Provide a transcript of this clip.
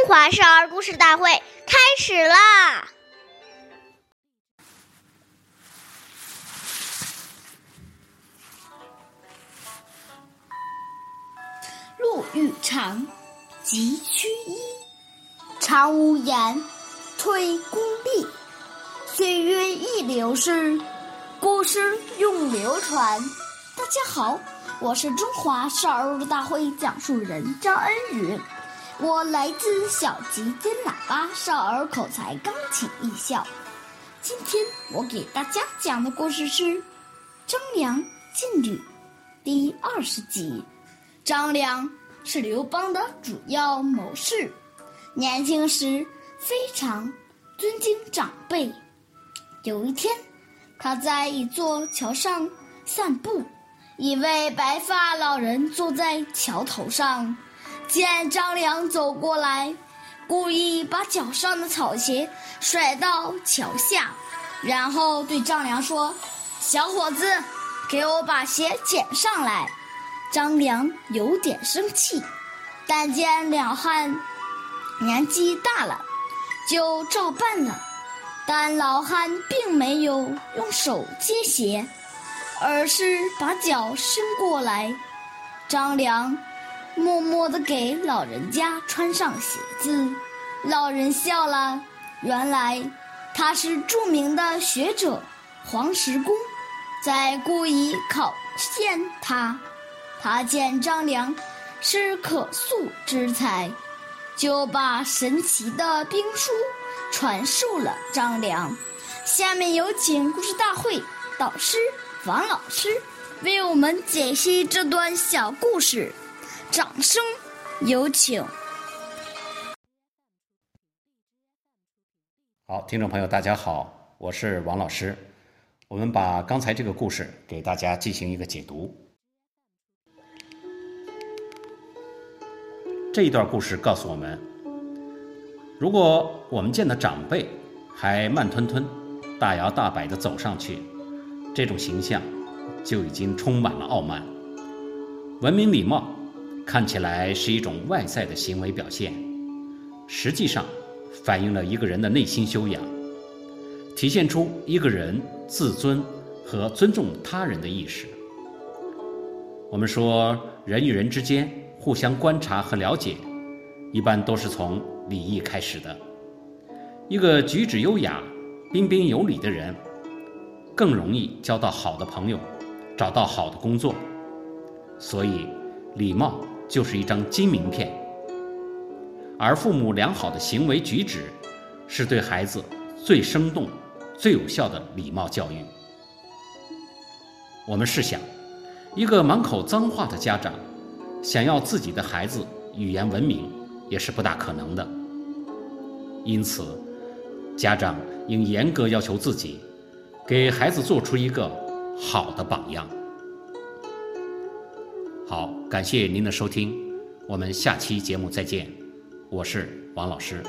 中华少儿故事大会开始啦！路欲长，急须衣。常无言，推孤立。岁月易流逝，故事永流传。大家好，我是中华少儿故事大会讲述人张恩宇。我来自小吉尖喇叭少儿口才钢琴艺校，今天我给大家讲的故事是《张良进吕》第二十集。张良是刘邦的主要谋士，年轻时非常尊敬长辈。有一天，他在一座桥上散步，一位白发老人坐在桥头上。见张良走过来，故意把脚上的草鞋甩到桥下，然后对张良说：“小伙子，给我把鞋捡上来。”张良有点生气，但见两汉年纪大了，就照办了。但老汉并没有用手接鞋，而是把脚伸过来。张良。默默地给老人家穿上鞋子，老人笑了。原来他是著名的学者黄石公，在故意考验他。他见张良是可塑之才，就把神奇的兵书传授了张良。下面有请故事大会导师王老师为我们解析这段小故事。掌声有请。好，听众朋友，大家好，我是王老师。我们把刚才这个故事给大家进行一个解读。这一段故事告诉我们，如果我们见到长辈还慢吞吞、大摇大摆的走上去，这种形象就已经充满了傲慢、文明礼貌。看起来是一种外在的行为表现，实际上反映了一个人的内心修养，体现出一个人自尊和尊重他人的意识。我们说，人与人之间互相观察和了解，一般都是从礼仪开始的。一个举止优雅、彬彬有礼的人，更容易交到好的朋友，找到好的工作。所以，礼貌。就是一张金名片，而父母良好的行为举止，是对孩子最生动、最有效的礼貌教育。我们试想，一个满口脏话的家长，想要自己的孩子语言文明，也是不大可能的。因此，家长应严格要求自己，给孩子做出一个好的榜样。好，感谢您的收听，我们下期节目再见，我是王老师。